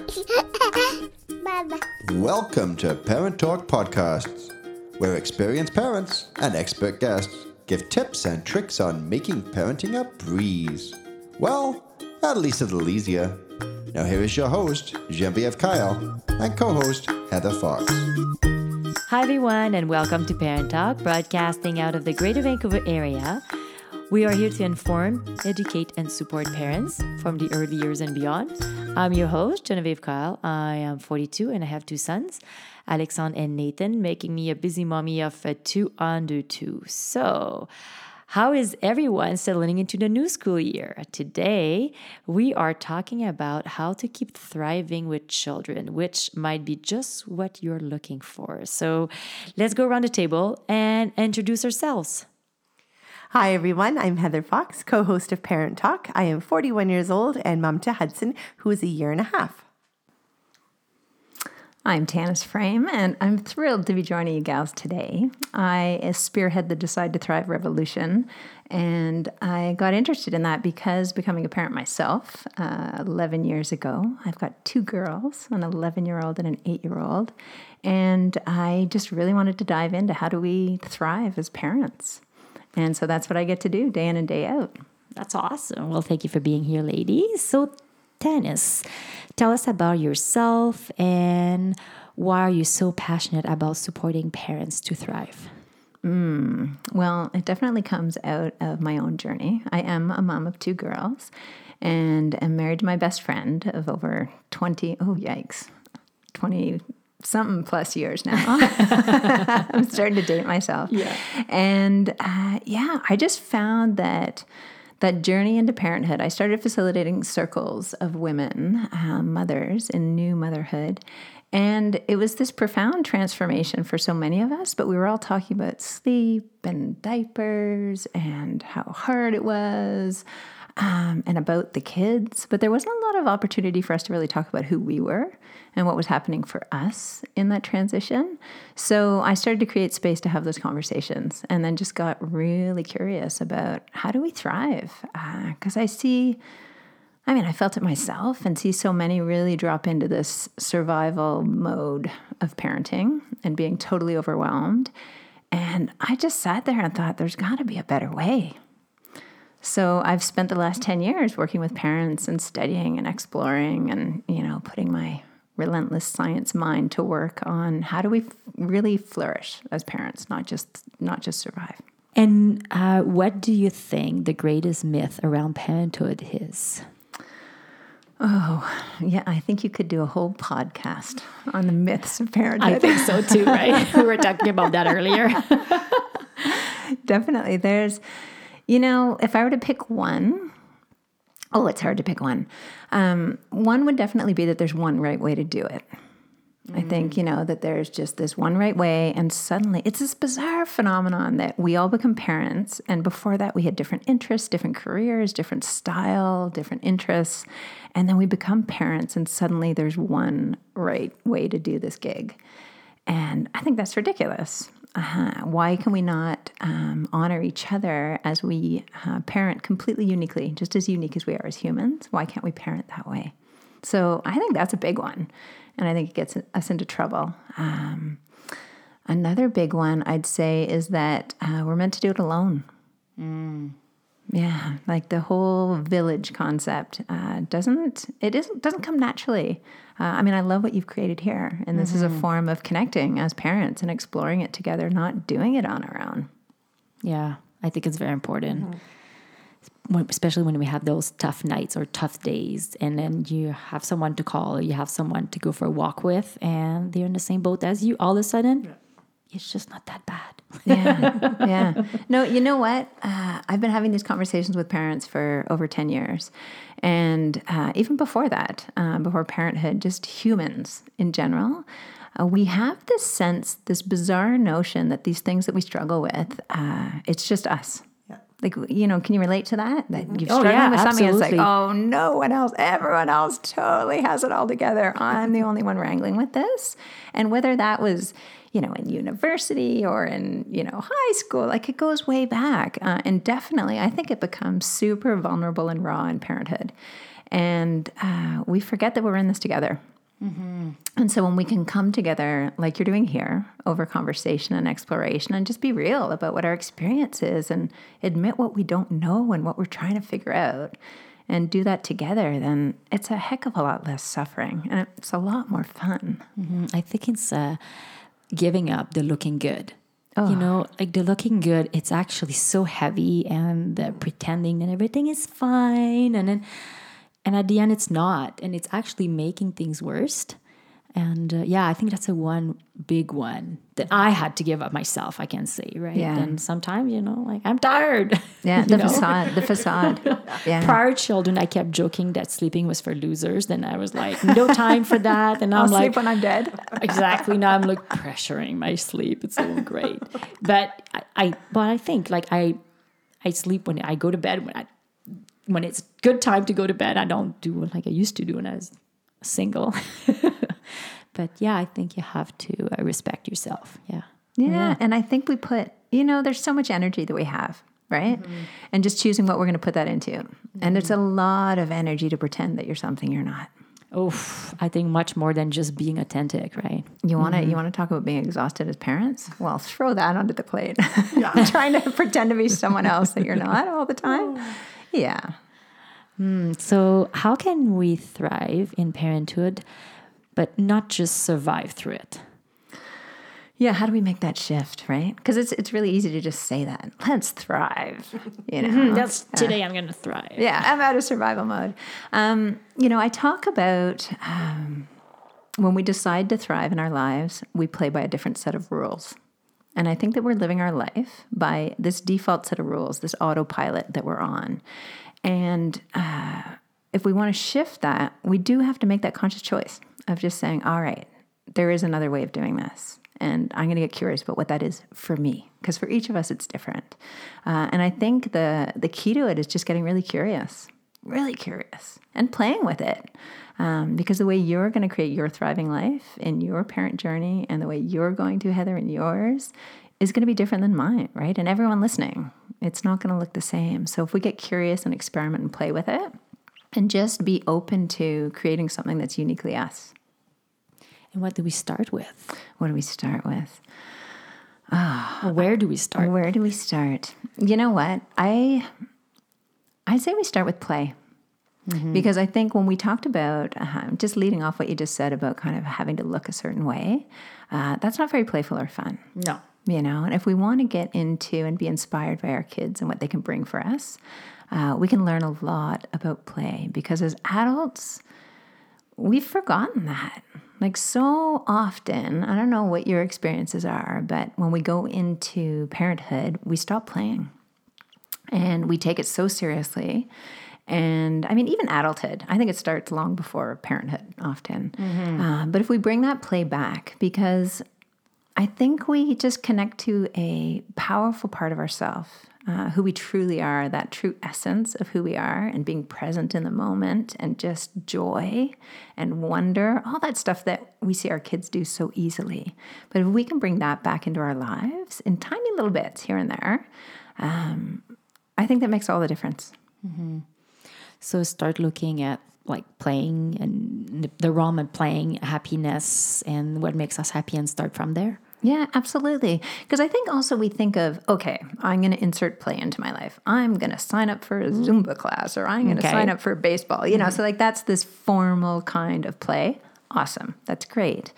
Welcome to Parent Talk Podcasts, where experienced parents and expert guests give tips and tricks on making parenting a breeze. Well, at least a little easier. Now, here is your host, Genevieve Kyle, and co host, Heather Fox. Hi, everyone, and welcome to Parent Talk, broadcasting out of the Greater Vancouver area. We are here to inform, educate, and support parents from the early years and beyond. I'm your host, Genevieve Kyle. I am 42 and I have two sons, Alexandre and Nathan, making me a busy mommy of a two under two. So, how is everyone settling into the new school year? Today, we are talking about how to keep thriving with children, which might be just what you're looking for. So, let's go around the table and introduce ourselves. Hi, everyone. I'm Heather Fox, co host of Parent Talk. I am 41 years old and mom to Hudson, who is a year and a half. I'm Tanis Frame, and I'm thrilled to be joining you gals today. I spearhead the Decide to Thrive revolution, and I got interested in that because becoming a parent myself uh, 11 years ago, I've got two girls, an 11 year old and an 8 year old, and I just really wanted to dive into how do we thrive as parents. And so that's what I get to do day in and day out. That's awesome. Well, thank you for being here, ladies. So, Tanis, tell us about yourself and why are you so passionate about supporting parents to thrive? Mm, well, it definitely comes out of my own journey. I am a mom of two girls and am married to my best friend of over 20, oh, yikes, 20 something plus years now. I'm starting to date myself. Yeah. And uh, yeah, I just found that that journey into parenthood, I started facilitating circles of women, um, mothers in new motherhood. And it was this profound transformation for so many of us, but we were all talking about sleep and diapers and how hard it was um, and about the kids. But there wasn't a lot of opportunity for us to really talk about who we were and what was happening for us in that transition. So I started to create space to have those conversations and then just got really curious about how do we thrive? Because uh, I see. I mean, I felt it myself and see so many really drop into this survival mode of parenting and being totally overwhelmed. And I just sat there and thought, there's got to be a better way. So I've spent the last 10 years working with parents and studying and exploring and, you know, putting my relentless science mind to work on how do we f- really flourish as parents, not just not just survive. And uh, what do you think the greatest myth around parenthood is? Oh, yeah, I think you could do a whole podcast on the myths of parenthood. I think so too, right? we were talking about that earlier. Definitely. There's, you know, if I were to pick one, Oh, it's hard to pick one. Um, one would definitely be that there's one right way to do it. Mm. I think, you know, that there's just this one right way, and suddenly it's this bizarre phenomenon that we all become parents. And before that, we had different interests, different careers, different style, different interests. And then we become parents, and suddenly there's one right way to do this gig. And I think that's ridiculous uh, why can we not um, honor each other as we uh, parent completely uniquely, just as unique as we are as humans? Why can't we parent that way? So I think that's a big one, and I think it gets us into trouble. Um, another big one I'd say is that uh, we're meant to do it alone. Mm. Yeah, like the whole village concept uh, doesn't it isn't doesn't come naturally. Uh, I mean, I love what you've created here, and this mm-hmm. is a mm-hmm. form of connecting as parents and exploring it together, not doing it on our own. Yeah, I think it's very important. Mm-hmm especially when we have those tough nights or tough days, and then you have someone to call, you have someone to go for a walk with, and they're in the same boat as you. All of a sudden, yeah. it's just not that bad yeah, yeah. No, you know what? Uh, I've been having these conversations with parents for over 10 years. And uh, even before that, uh, before parenthood, just humans in general, uh, we have this sense, this bizarre notion that these things that we struggle with, uh, it's just us. Like, you know, can you relate to that? That you're oh, yeah, with something, absolutely. it's like, oh, no one else, everyone else totally has it all together. I'm the only one wrangling with this. And whether that was, you know, in university or in, you know, high school. Like it goes way back. Uh, and definitely, I think it becomes super vulnerable and raw in parenthood. And uh, we forget that we're in this together. And so when we can come together, like you're doing here, over conversation and exploration, and just be real about what our experience is and admit what we don't know and what we're trying to figure out, and do that together, then it's a heck of a lot less suffering and it's a lot more fun. I think it's uh, giving up the looking good. You know, like the looking good, it's actually so heavy and the pretending that everything is fine. And then, and at the end, it's not. And it's actually making things worse. And uh, yeah, I think that's a one big one that I had to give up myself, I can say, right? Yeah. And sometimes, you know, like I'm tired. Yeah, the know? facade, the facade. Yeah. Prior children, I kept joking that sleeping was for losers. Then I was like, no time for that. And now I'm like, sleep when I'm dead. exactly now i'm like pressuring my sleep it's so great but I, I but i think like i i sleep when i go to bed when i when it's good time to go to bed i don't do like i used to do when i was single but yeah i think you have to uh, respect yourself yeah Yeah. And I think we put, you know, there's so much energy that we have, right? Mm-hmm. And just choosing what we're going to put that into. And it's a mm-hmm. lot of energy to pretend that you're something you're not. oh i think much more than just being authentic right You want to you mm-hmm. want to talk about being exhausted as parents? Well, throw that onto the plate. Yeah. Trying to pretend to be someone else that you're not all the time. Oh. Yeah. so how can we thrive in parenthood but not just survive through it Yeah, how do we make that shift, right? Because it's it's really easy to just say that. Let's thrive. You know. that's today i'm gonna thrive yeah, I'm out of survival mode. Um, you know, I talk about um, when we decide to thrive in our lives, we play by a different set of rules. And I think that we're living our life by this default set of rules, this autopilot that we're on. And uh, if we want to shift that, we do have to make that conscious choice of just saying, all right, there is another way of doing this. And I'm going to get curious about what that is for me, because for each of us, it's different. Uh, and I think the, the key to it is just getting really curious, really curious, and playing with it. Um, because the way you're going to create your thriving life in your parent journey and the way you're going to, Heather, in yours is going to be different than mine, right? And everyone listening, it's not going to look the same. So if we get curious and experiment and play with it, and just be open to creating something that's uniquely us. and what do we start with What do we start with? Or where do we start Where do we start? You know what? I I say we start with play. Because I think when we talked about uh, just leading off what you just said about kind of having to look a certain way, uh, that's not very playful or fun. no. You know and if we want to get into and be inspired by our kids and what they can bring for us uh, we can learn a lot about play. Because as adults we've forgotten that. Like so often i don't know what your experiences are but when we go into parenthood we stop playing and we take it so seriously. And i mean even adulthood i think it starts long before parenthood often. Uh, but if we bring that play back because I think we just connect to a powerful part of ourselves, uh, who we truly are, that true essence of who we are, and being present in the moment, and just joy and wonder, all that stuff that we see our kids do so easily. But if we can bring that back into our lives in tiny little bits here and there, um, I think that makes all the difference. Mm-hmm. So start looking at like playing and the- realm of playing, happiness, and what makes us happy, and start from there. Yeah, absolutely. Because I think also we think of, okay, I'm going to insert play into my life. I'm going to sign up for a mm-hmm. Zumba class or I'm going to Okay. sign up for baseball. You know, mm-hmm. so like that's this formal kind of play. Awesome. That's great.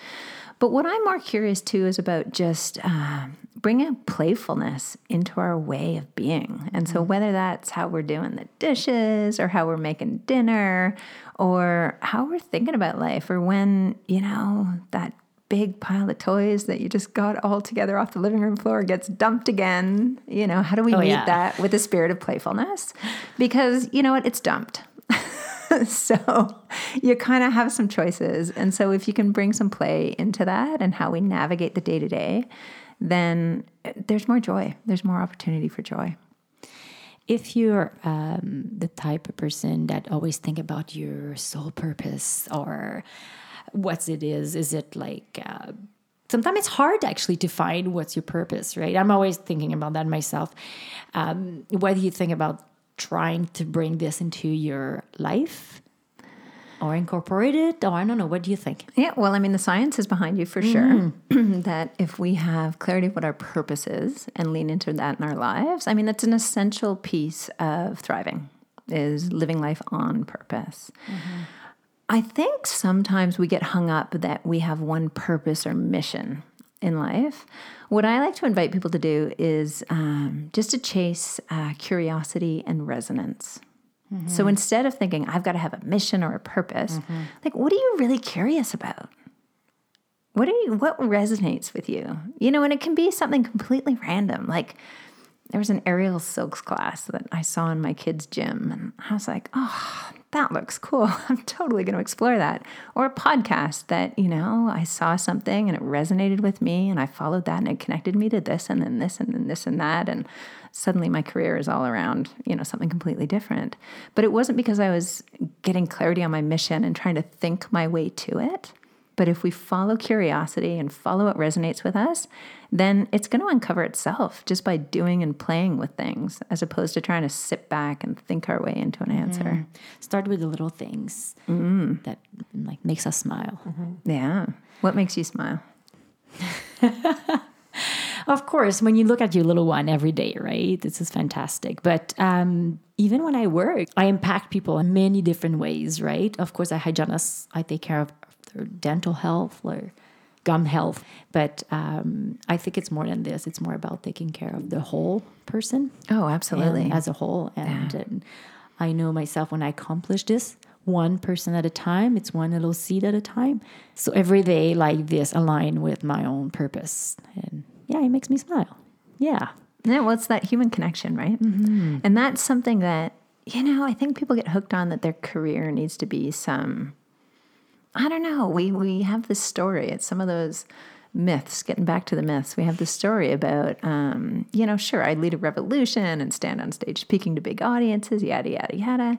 But what I'm more curious too is about just uh, bringing playfulness into our way of being. And so whether that's how we're doing the dishes or how we're making dinner or how we're thinking about life or when, you know, that big pile of toys that you just got all together off the living room floor gets dumped again. You know, how do we Oh, meet yeah. that with a spirit of playfulness? Because you know what? It's dumped. so you kind of have some choices. And so if you can bring some play into that and how we navigate the day to day, then there's more joy. There's more opportunity for joy. If you're um, the type of person that always think about your soul purpose or what it is, is it like uh, sometimes it's hard actually to find what's your purpose, right? I'm always thinking about that myself. Um, what do you think about trying to bring this into your life or incorporate it? Or I don't know. What do you think? Yeah, well, I mean, the science is behind you for mm. sure. that if we have clarity of what our purpose is and lean into that in our lives, I mean, that's an essential piece of thriving, is living life on purpose. Mm-hmm. I think sometimes we get hung up that we have one purpose or mission in life. What I like to invite people to do is um, just to chase uh, curiosity and resonance. So instead of thinking, I've got to have a mission or a purpose, like, what are you really curious about? What are you what resonates with you? You know, and it can be something completely random. Like there was an aerial silks class that I saw in my kids' gym, and I was like, oh, that looks cool. I'm totally going to explore that. Or a podcast that, you know, I saw something and it resonated with me, and I followed that, and it connected me to this, and then this, and then this, and that. And suddenly my career is all around, you know, something completely different. But it wasn't because I was getting clarity on my mission and trying to think my way to it. But if we follow curiosity and follow what resonates with us, then it's going to uncover itself just by doing and playing with things, as opposed to trying to sit back and think our way into an answer. Start with the little things that like makes us smile. Yeah. What makes you smile? Of course, when you look at your little one every day, right? This is fantastic. But um, even when I work, I impact people in many different ways, right? Of course, I hygienist, I take care of their dental health or gum health. But um, I think it's more than this. It's more about taking care of the whole person Oh, absolutely. as a whole. And, and I know myself when I accomplish this, one person at a time, it's one little seed at a time. So every day like this align with my own purpose. And yeah, it makes me smile. Yeah. Yeah, well, it's that human connection, right? And that's something that, you know, I think people get hooked on that their career needs to be some, I don't know, we, we have this story. It's some of those myths, getting back to the myths. We have this story about, um, you know, sure, I'd lead a revolution and stand on stage speaking to big audiences, yada, yada, yada.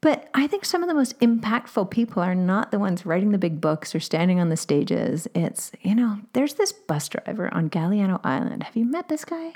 But I think some of the most impactful people are not the ones writing the big books or standing on the stages. It's, you know, there's this bus driver on Galiano Island. Have you met this guy?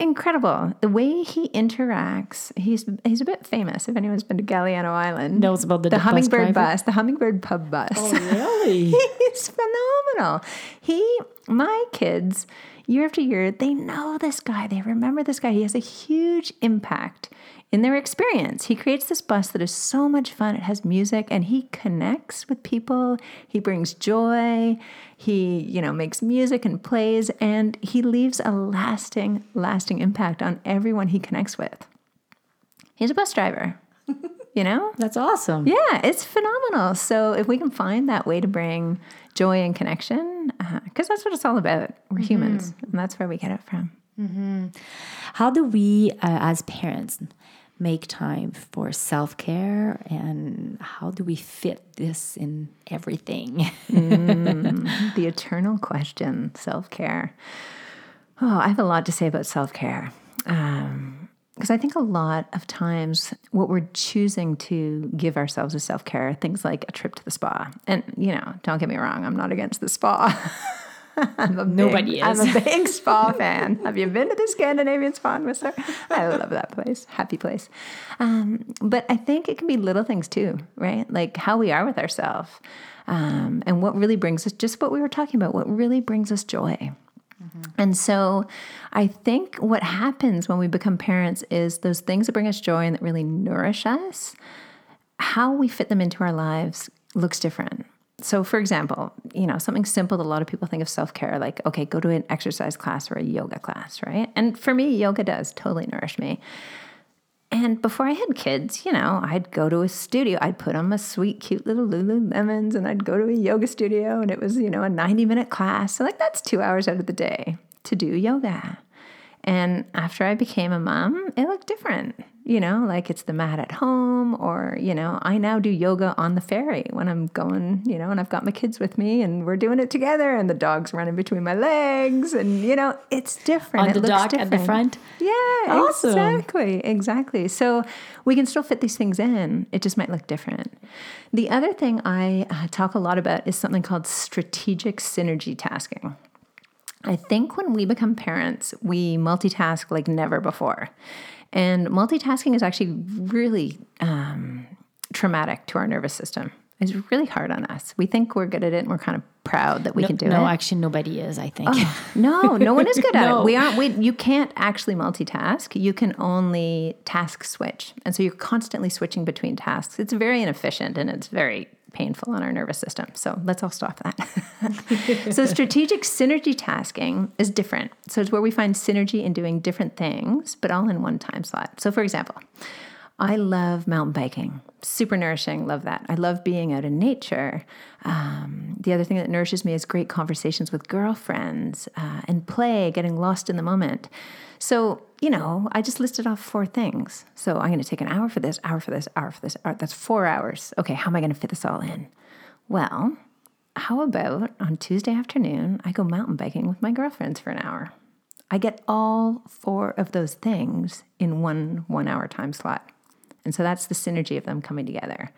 Incredible. The way he interacts, he's he's a bit famous if anyone's been to Galiano Island. Knows about the the hummingbird driver? bus, the hummingbird pub bus. Oh really? He's phenomenal. He, my kids, year after year, they know this guy. They remember this guy. He has a huge impact in their experience. He creates this bus that is so much fun. It has music and he connects with people. He brings joy. He, you know, makes music and plays and he leaves a lasting, lasting impact on everyone he connects with. He's a bus driver. You know? That's awesome. Yeah, it's phenomenal. So if we can find that way to bring joy and connection, uh-huh, because that's what it's all about. We're mm-hmm. humans, and that's where we get it from. Mm-hmm. How do we, uh, as parents, make time for self care and how do we fit this in everything? Mm, the eternal question, self care. Oh, I have a lot to say about self care. because um, I think a lot of times what we're choosing to give ourselves as self care, things like a trip to the spa. And, you know, don't get me wrong, I'm not against the spa. I'm a Nobody big, is. I'm a big spa fan. Have you been to the Scandinavian Spa in Whistler? I love that place. Happy place. Um, but I think it can be little things too, right? Like how we are with ourselves um, and what really brings us, just what we were talking about, what really brings us joy. And so I think what happens when we become parents is those things that bring us joy and that really nourish us, how we fit them into our lives looks different. So, for example, you know, something simple that a lot of people think of self care, like, okay, go to an exercise class or a yoga class, right? And for me, yoga does totally nourish me. And before I had kids, you know, I'd go to a studio, I'd put on my sweet, cute little Lululemons and I'd go to a yoga studio and it was, you know, a 90 minute class. So, like, that's two hours out of the day to do yoga. And after I became a mom, it looked different. You know, like it's the mat at home, or, you know, I now do yoga on the ferry when I'm going, you know, and I've got my kids with me and we're doing it together and the dog's running between my legs. And, you know, it's different. On It the looks dock at the different. front? Yeah, Awesome. exactly. Exactly. So we can still fit these things in. It just might look different. The other thing I uh, talk a lot about is something called strategic synergy tasking. I think when we become parents, we multitask like never before. And multitasking is actually really um, traumatic to our nervous system. It's really hard on us. We think we're good at it and we're kind of proud that we no, can do no, it. No, actually, nobody is. I think. No, no one is good at No. it. We aren't. We you can't actually multitask. You can only task switch, and so you're constantly switching between tasks. It's very inefficient and it's very painful on our nervous system. So let's all stop that. so strategic synergy tasking is different. So it's where we find synergy in doing different things, but all in one time slot. So for example. I love mountain biking. Super nourishing. Love that. I love being out in nature. Um, the other thing that nourishes me is great conversations with girlfriends uh, and play, getting lost in the moment. So, you know, I just listed off four things. So I'm going to take an hour for this, hour for this, hour for this. Hour. That's four hours. Okay, how am I going to fit this all in? Well, how about on Tuesday afternoon, I go mountain biking with my girlfriends for an hour? I get all four of those things in one one hour time slot. And so that's the synergy of them coming together.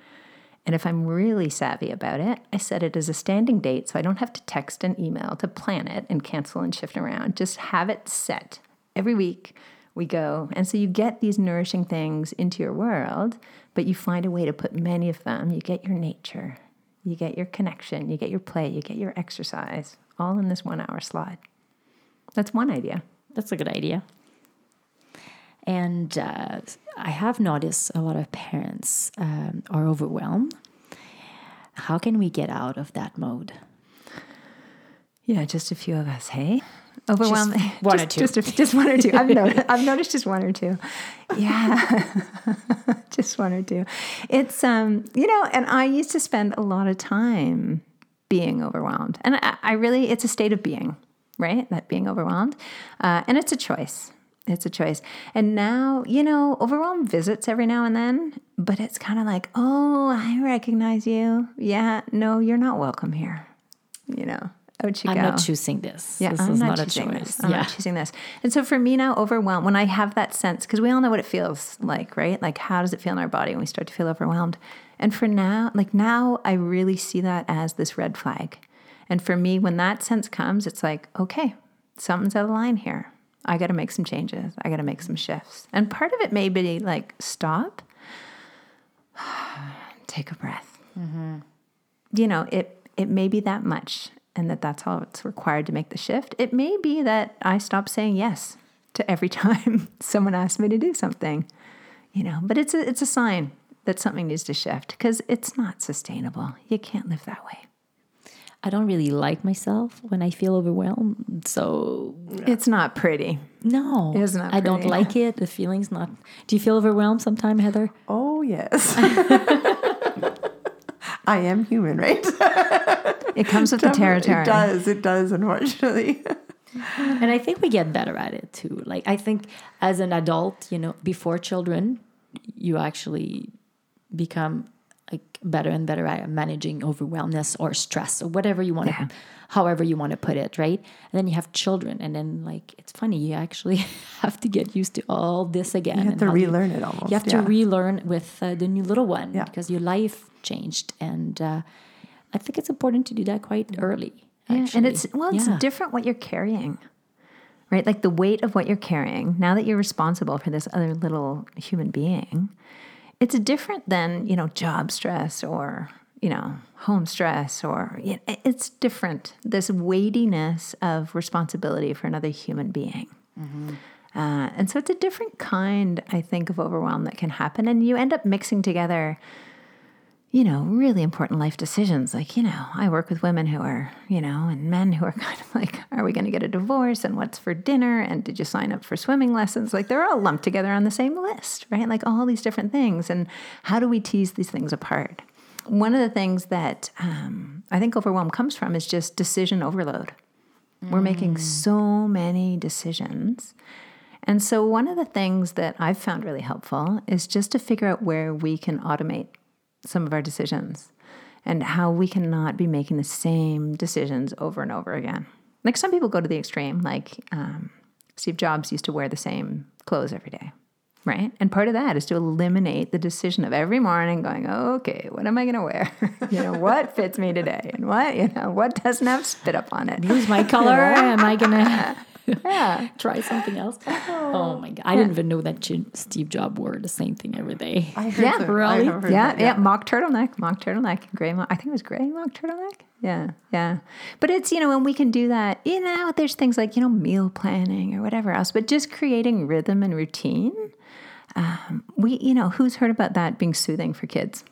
And if I'm really savvy about it, I set it as a standing date so I don't have to text and email to plan it and cancel and shift around. Just have it set. Every week we go. And so you get these nourishing things into your world, but you find a way to put many of them. You get your nature, you get your connection, you get your play, you get your exercise, all in this one hour slot. That's one idea. That's a good idea. And uh, I have noticed a lot of parents um, are overwhelmed. How can we get out of that mode? Yeah, just a few of us, hey? Overwhelmed. one just, or two. Just, a- just one or two. I've noticed, I've noticed just one or two. Yeah, just one or two. It's, um, you know, and I used to spend a lot of time being overwhelmed. And I, I really, it's a state of being, right? That being overwhelmed. Uh, and it's a choice. It's a choice. And now, you know, overwhelm visits every now and then, but it's kind of like, oh, I recognize you. Yeah, no, you're not welcome here. You know, out you I'm go. not choosing this. Yeah, this I'm is not, not, a choosing choice. this. I'm yeah. not choosing this. And so for me now, overwhelmed, when I have that sense, because we all know what it feels like, right? Like, how does it feel in our body when we start to feel overwhelmed? And for now, like now, I really see that as this red flag. And for me, when that sense comes, it's like, okay, something's out of line here. I got to make some changes. I got to make some shifts. And part of it may be like, stop, take a breath. Mm-hmm. You know, it it may be that much, and that that's all it's required to make the shift. It may be that I stop saying yes to every time someone asks me to do something. You know, but it's a it's a sign that something needs to shift because it's not sustainable. You can't live that way. I don't really like myself when I feel overwhelmed. So It's not pretty. no, It's not I don't like it. The feeling's not. Do you feel overwhelmed sometime, Heather? Oh, yes. I am human, right? It comes with the territory. It does. It does, unfortunately. And I think we get better at it too. Like I think as an adult, you know, before children, you actually become like better and better at managing overwhelmness or stress or whatever you want Yeah. to however you want to put it, right? And then you have children and then like it's funny, you actually have to get used to all this again. You have to how you- relearn it almost. You have yeah. to relearn with uh, the new little one Yeah. because your life changed and uh, I think it's important to do that quite early. Yeah, and it's well, it's Yeah. different what you're carrying, right? Like the weight of what you're carrying. Now that you're responsible for this other little human being, it's different than you know job stress or you know home stress or you know, it's different. This weightiness of responsibility for another human being. Uh, and so it's a different kind, I think, of overwhelm that can happen. And you end up mixing together you know, really important life decisions. Like, you know, I work with women who are, you know, and men who are kind of like, are we going to get a divorce? And what's for dinner? And did you sign up for swimming lessons? Like, they're all lumped together on the same list, right? Like, all these different things. And how do we tease these things apart? One of the things that um, I think overwhelm comes from is just decision overload. We're making so many decisions. And so, one of the things that I've found really helpful is just to figure out where we can automate some of our decisions and how we cannot be making the same decisions over and over again. Like some people go to the extreme, like um, Steve Jobs used to wear the same clothes every day, right? And part of that is to eliminate the decision of every morning going, okay, what am I going to wear? you know, what fits me today and what, you know, what doesn't have spit up on it? lose my color? Am I gonna? Yeah. Try something else. Oh my god! I didn't even know that Steve Jobs wore the same thing every day. I heard Yeah, that. really? I heard yeah, that, yeah, mock turtleneck, mock turtleneck, gray. Mock, I think it was gray mock turtleneck. Yeah, yeah. But it's you know, and we can do that. You know, there's things like you know meal planning or whatever else, but just creating rhythm and routine. Um, we, you know, who's heard about that being soothing for kids?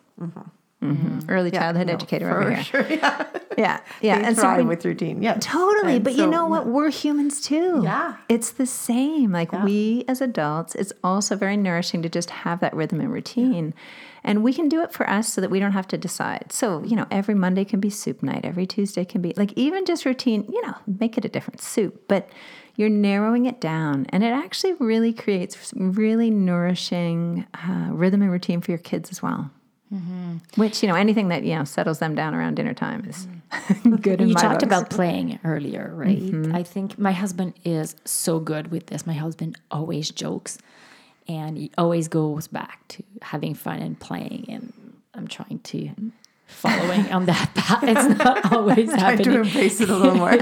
Mhm. Early childhood no, educator for over here. sure. Yeah, Yeah, yeah. And so when- with routine. Yeah, Totally. And but you know what? yeah. We're humans too. Yeah. It's the same. Like we as adults, it's also very nourishing to just have that rhythm and routine. And we can do it for us so that we don't have to decide. So, you know, every Monday can be soup night, every Tuesday can be like even just routine, you know, make it a different soup. But you're narrowing it down. And it actually really creates some really nourishing uh, rhythm and routine for your kids as well. Which, you know, anything that, you know, settles them down around dinner time is good in you talked books. about playing earlier, right? Mm-hmm. I think my husband is so good with this. My husband always jokes and he always goes back to having fun and playing. And I'm trying to following on that path. It's not always Try to happening. embrace it a little more.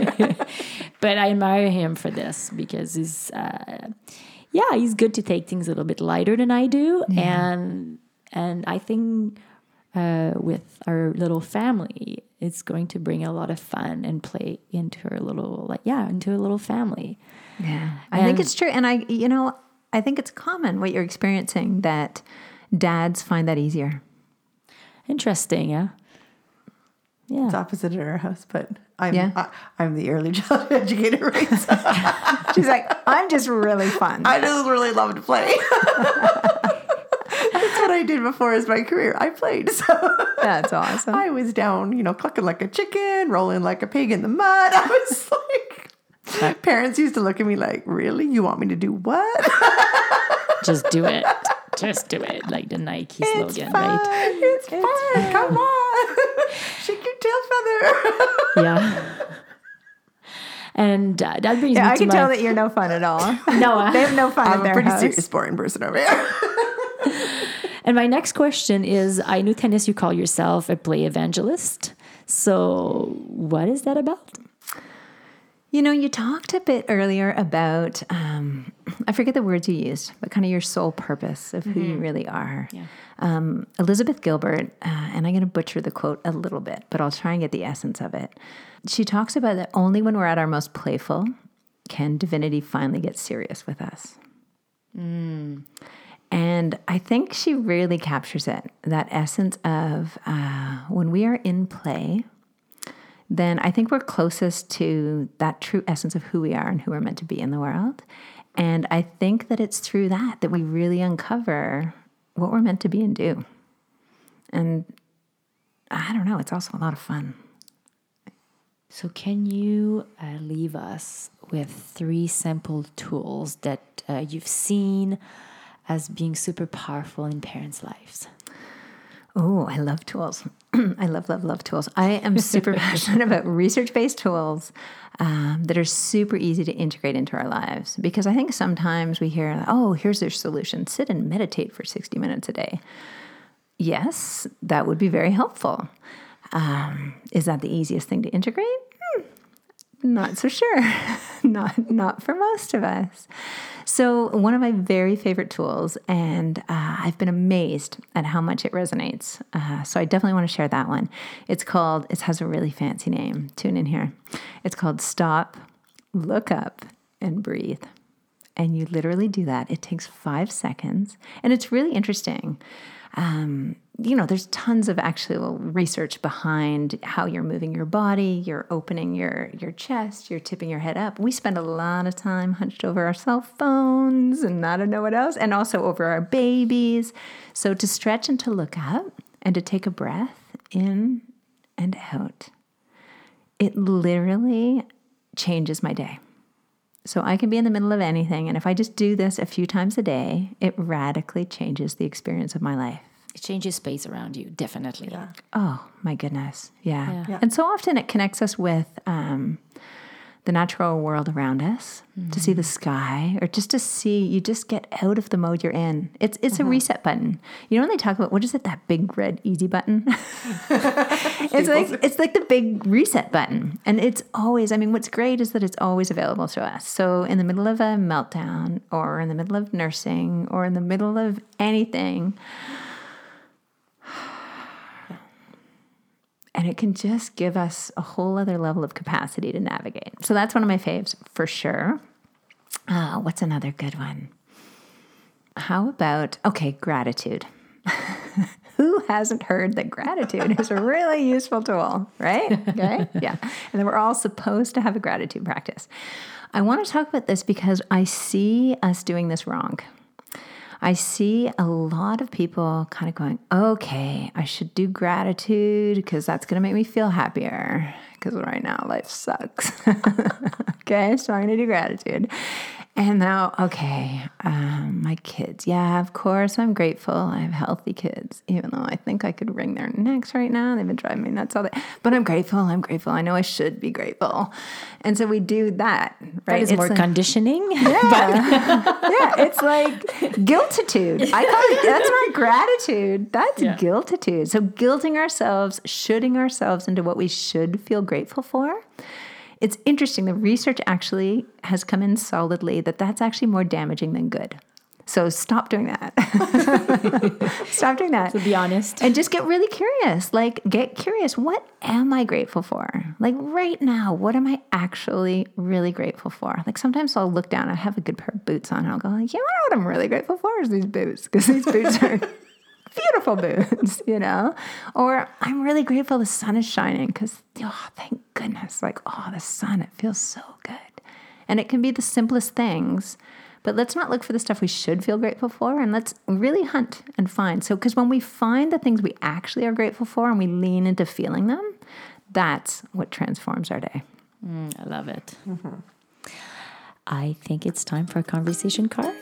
but I admire him for this because he's, uh, yeah, he's good to take things a little bit lighter than I do, and and I think uh, with our little family, it's going to bring a lot of fun and play into our little, like yeah, into a little family. Yeah, I think it's true, and I, you know, I think it's common what you're experiencing that dads find that easier. Interesting, yeah, yeah. It's opposite at our house, but I'm Yeah. I, I'm the early childhood educator, right? So She's like, I'm just really fun. I just really love to play. That's what I did before as my career. I played, so That's awesome. I was down, you know, clucking like a chicken, rolling like a pig in the mud. I was like, parents used to look at me like, "Really? You want me to do what?" Just do it. Just do it, like the Nike slogan, right? it's fun. Come on, shake your tail feather. Yeah. And uh, that brings yeah, me I to can my, tell that you're no fun at all. no. uh, they have no fun I'm at a pretty house. serious boring person over here. And my next question is I know Tanis, you call yourself a play evangelist. So, what is that about? You know, you talked a bit earlier about, um, I forget the words you used, but kind of your sole purpose of who you really are. Um, Elizabeth Gilbert, uh, and I'm going to butcher the quote a little bit, but I'll try and get the essence of it. She talks about that only when we're at our most playful can divinity finally get serious with us. And I think she really captures it that essence of uh, when we are in play, then I think we're closest to that true essence of who we are and who we're meant to be in the world. And I think that it's through that that we really uncover what we're meant to be and do. And I don't know, it's also a lot of fun. So, can you uh, leave us with three simple tools that uh, you've seen as being super powerful in parents' lives? Oh, I love tools. I love, love, love tools. I am super passionate about research based tools um, that are super easy to integrate into our lives because I think sometimes we hear, oh, here's their solution sit and meditate for 60 minutes a day. Yes, that would be very helpful. Um, is that the easiest thing to integrate? Not so sure. not not for most of us. So one of my very favorite tools, and uh, I've been amazed at how much it resonates. Uh, so I definitely want to share that one. It's called. It has a really fancy name. Tune in here. It's called Stop, Look Up, and Breathe. And you literally do that. It takes five seconds, and it's really interesting um, you know, there's tons of actual research behind how you're moving your body, you're opening your your chest, you're tipping your head up. We spend a lot of time hunched over our cell phones and I don't know what else, and also over our babies. So to stretch and to look up and to take a breath in and out, it literally changes my day. So I can be in the middle of anything, and if I just do this a few times a day, it radically changes the experience of my life. It changes space around you, definitely. Oh my goodness. Yeah. Yeah. Yeah. And so often it connects us with um, the natural world around us, to see the sky, or just to see you just get out of the mode you're in. It's it's a reset button. You know when they talk about what is it that big red easy button? it's like it's like the big reset button, and it's always. I mean, what's great is that it's always available to us. So in the middle of a meltdown, or in the middle of nursing, or in the middle of anything. And it can just give us a whole other level of capacity to navigate. So that's one of my faves for sure. Uh, what's another good one? How about, okay, gratitude. Who hasn't heard that gratitude is a really useful tool, right? Okay, yeah. And then we're all supposed to have a gratitude practice. I want to talk about this because I see us doing this wrong. I see a lot of people kind of going, okay, I should do gratitude because that's going to make me feel happier. Because right now life sucks. okay, so I'm going to do gratitude. And now, okay, um, my kids. Yeah, of course, I'm grateful. I have healthy kids, even though I think I could wring their necks right now. They've been driving me nuts all day. But I'm grateful. I'm grateful. I know I should be grateful. And so we do that, right? That is It's more like- conditioning. yeah, yeah. it's like guiltitude. I call it that's not gratitude. That's Yeah. guiltitude. So guilting ourselves, shooting ourselves into what we should feel grateful for. It's interesting. The research actually has come in solidly that that's actually more damaging than good. So stop doing that. stop doing that. to be honest. And just get really curious. Like, get curious. What am I grateful for? Like, right now, what am I actually really grateful for? Like, sometimes I'll look down, I have a good pair of boots on, and I'll go, like, you know what I'm really grateful for is these boots, because these boots are beautiful boots, you know? Or I'm really grateful the sun is shining, because, oh, thank goodness. Like, oh, the sun, it feels so good. And it can be the simplest things. But let's not look for the stuff we should feel grateful for and let's really hunt and find. So, because when we find the things we actually are grateful for and we lean into feeling them, that's what transforms our day. Mm, I love it. Mm-hmm. I think it's time for a conversation card.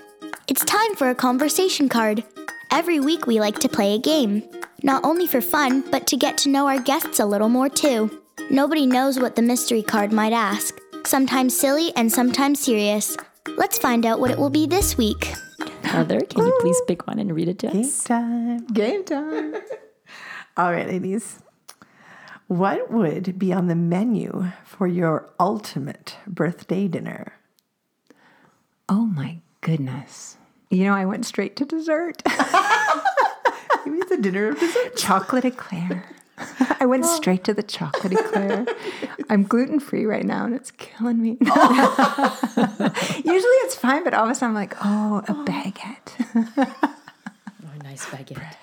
It's time for a conversation card. Every week we like to play a game, not only for fun, but to get to know our guests a little more too. Nobody knows what the mystery card might ask, sometimes silly and sometimes serious. Let's find out what it will be this week. Heather, can you please pick one and read it to Game us? time. Game time. All right, ladies. What would be on the menu for your ultimate birthday dinner? Oh my goodness. You know, I went straight to dessert. Maybe it's a dinner of dessert. chocolate eclair. I went straight to the chocolate eclair. I'm gluten free right now and it's killing me. Usually it's fine, but all of a sudden I'm like, oh, a baguette. Oh, nice baguette.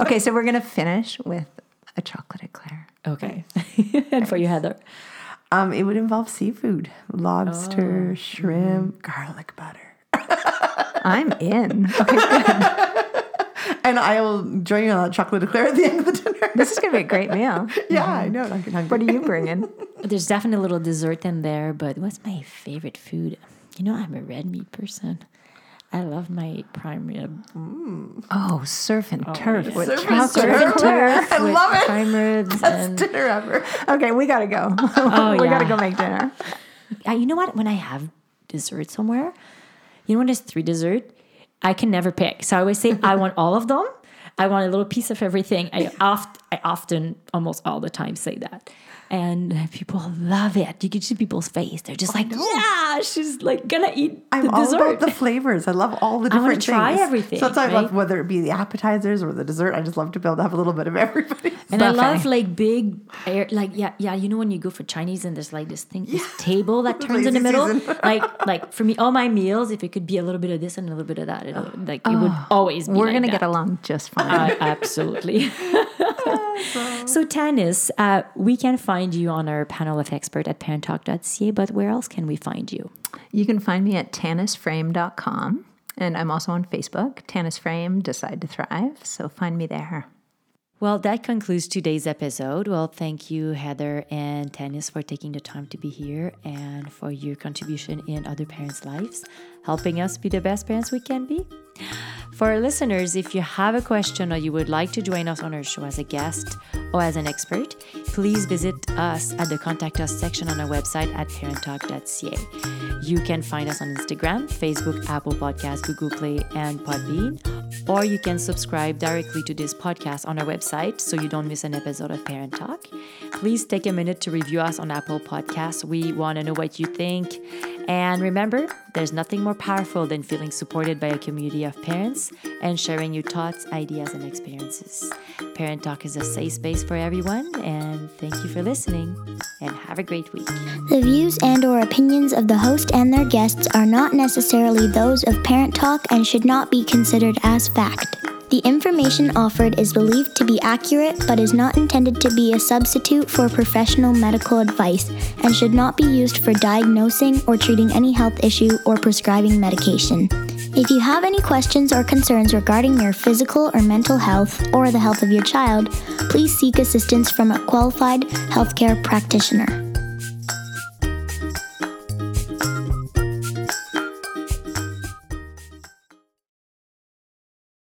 okay, so we're gonna finish with a chocolate eclair. Okay. and for you, Heather. Um, it would involve seafood, lobster, shrimp, garlic butter. I'm in. Okay, And I will join you on that chocolate eclair at the end of the dinner. this is gonna be a great meal. yeah, I know. I'm hungry. What are you bringing? There's definitely a little dessert in there, but what's my favorite food? You know, I'm a red meat person. I love my prime rib. Oh, surf and turf with Surf and chocolate turf. I with love it. Prime ribs Best and dinner ever. Okay, we gotta go. Oh, we gotta go make dinner. Uh, you know what? When I have dessert somewhere, you know when there's three dessert, I can never pick. So I always say I want all of them. I want a little piece of everything. I oft, I often, almost all the time, say that, and people love it. You can see people's face; they're just like, "Yeah, she's like gonna eat I'm the all dessert." about the flavors. I love all the different. I try things. everything, So that's why I love whether it be the appetizers or the dessert. I just love to be able to have a little bit of everybody. and I love like big, air, like yeah, yeah. You know when you go for Chinese and there's like this thing, this table that turns in the middle. Like, like for me, all my meals, if it could be a little bit of this and a little bit of that, it, like it would always be. We're like gonna that. get along just fine. Uh, absolutely. So, Tanis, uh, we can find you on our panel of expert at parenttalk.ca, but where else can we find you? You can find me at tannisframe.com. And I'm also on Facebook, Tannis Frame Decide to Thrive. So find me there. Well, that concludes today's episode. Well, thank you, Heather and Tanis, for taking the time to be here and for your contribution in other parents' lives. Helping us be the best parents we can be. For our listeners, if you have a question or you would like to join us on our show as a guest or as an expert, please visit us at the Contact Us section on our website at parenttalk.ca. You can find us on Instagram, Facebook, Apple Podcasts, Google Play, and Podbean, or you can subscribe directly to this podcast on our website so you don't miss an episode of Parent Talk. Please take a minute to review us on Apple Podcasts. We want to know what you think. And remember, there's nothing more powerful than feeling supported by a community of parents and sharing your thoughts, ideas, and experiences. Parent Talk is a safe space for everyone, and thank you for listening. And have a great week. The views and or opinions of the host and their guests are not necessarily those of Parent Talk and should not be considered as fact. The information offered is believed to be accurate but is not intended to be a substitute for professional medical advice and should not be used for diagnosing or treating any health issue or prescribing medication. If you have any questions or concerns regarding your physical or mental health or the health of your child, please seek assistance from a qualified healthcare practitioner.